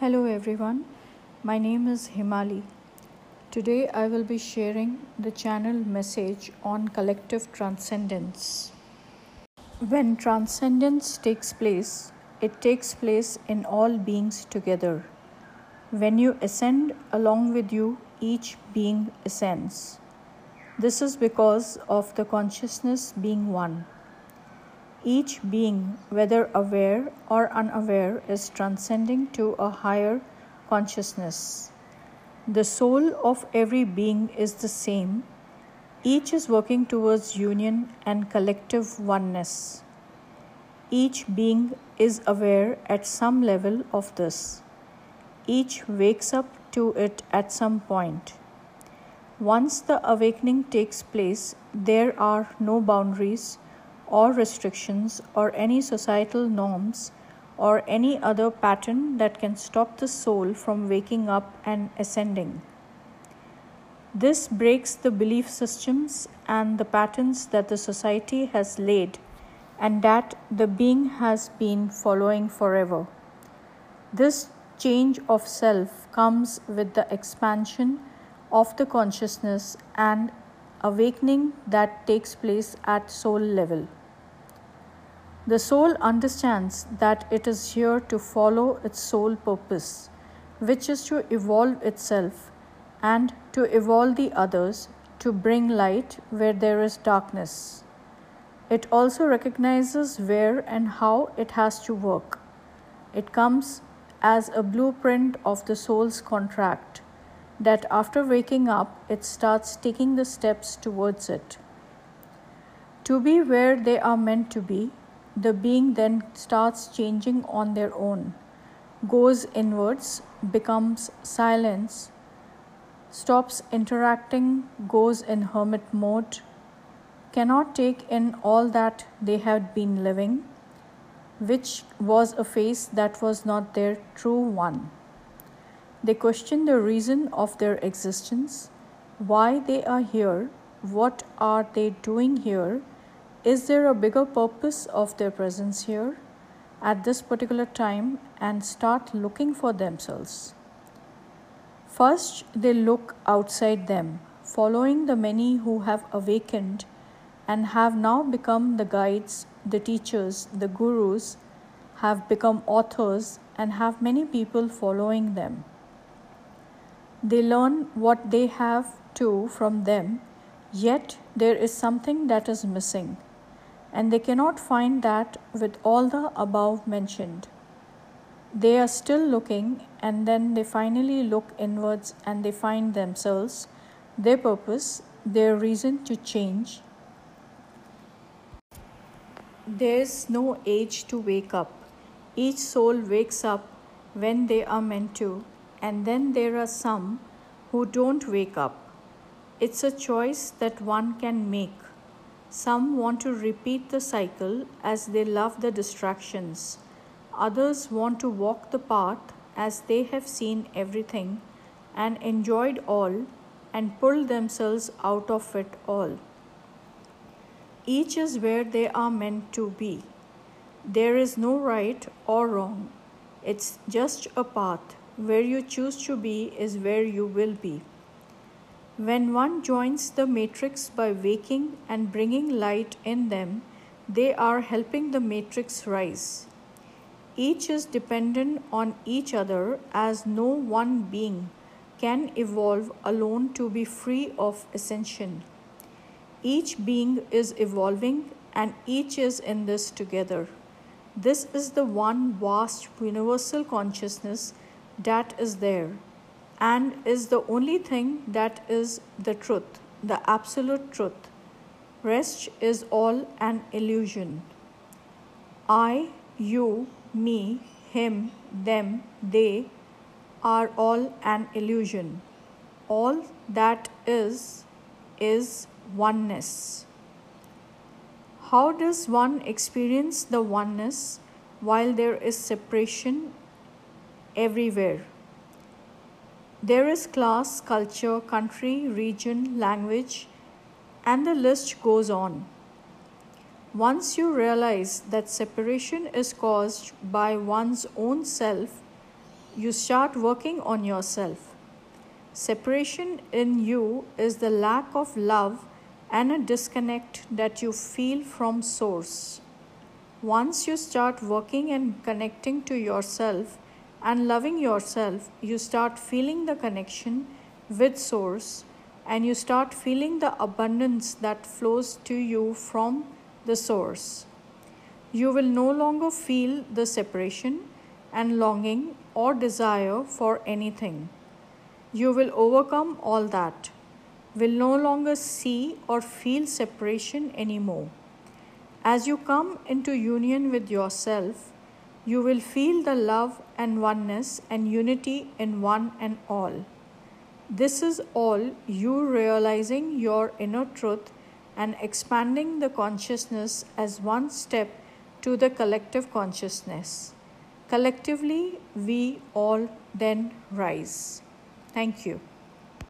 Hello everyone, my name is Himali. Today I will be sharing the channel message on collective transcendence. When transcendence takes place, it takes place in all beings together. When you ascend, along with you, each being ascends. This is because of the consciousness being one. Each being, whether aware or unaware, is transcending to a higher consciousness. The soul of every being is the same. Each is working towards union and collective oneness. Each being is aware at some level of this. Each wakes up to it at some point. Once the awakening takes place, there are no boundaries or restrictions or any societal norms or any other pattern that can stop the soul from waking up and ascending. This breaks the belief systems and the patterns that the society has laid and that the being has been following forever. This change of self comes with the expansion of the consciousness and awakening that takes place at soul level. The soul understands that it is here to follow its sole purpose, which is to evolve itself and to evolve the others to bring light where there is darkness. It also recognizes where and how it has to work. It comes as a blueprint of the soul's contract that after waking up, it starts taking the steps towards it. To be where they are meant to be, the being then starts changing on their own, goes inwards, becomes silence, stops interacting, goes in hermit mode, cannot take in all that they had been living, which was a face that was not their true one. They question the reason of their existence, why they are here, what are they doing here, is there a bigger purpose of their presence here at this particular time, and start looking for themselves. First, they look outside them, following the many who have awakened and have now become the guides, the teachers, the gurus, have become authors, and have many people following them. They learn what they have to from them, yet there is something that is missing, and they cannot find that with all the above mentioned. They are still looking, and then they finally look inwards and they find themselves, their purpose, their reason to change. There is no age to wake up. Each soul wakes up when they are meant to, and then there are some who don't wake up. It's a choice that one can make. Some want to repeat the cycle as they love the distractions. Others want to walk the path as they have seen everything and enjoyed all and pulled themselves out of it all. Each is where they are meant to be. There is no right or wrong, it's just a path where you choose to be is where you will be. When one joins the matrix by waking and bringing light in them, they are helping the matrix rise. Each is dependent on each other as no one being can evolve alone to be free of ascension. Each being is evolving and each is in this together. This is the one vast universal consciousness that is there and is the only thing that is the truth, the absolute truth. Rest is all an illusion. I, you, me, him, them, they are all an illusion. All that is, is oneness. How does one experience the oneness while there is separation everywhere. There is class, culture, country, region, language, and the list goes on. Once you realize that separation is caused by one's own self, you start working on yourself. Separation in you is the lack of love and a disconnect that you feel from Source. Once you start working and connecting to yourself and loving yourself, you start feeling the connection with Source and you start feeling the abundance that flows to you from the Source. You will no longer feel the separation and longing or desire for anything. You will overcome all that, will no longer see or feel separation anymore. As you come into union with yourself, you will feel the love and oneness and unity in one and all. This is all you realizing your inner truth and expanding the consciousness as one step to the collective consciousness. Collectively, we all then rise. Thank you.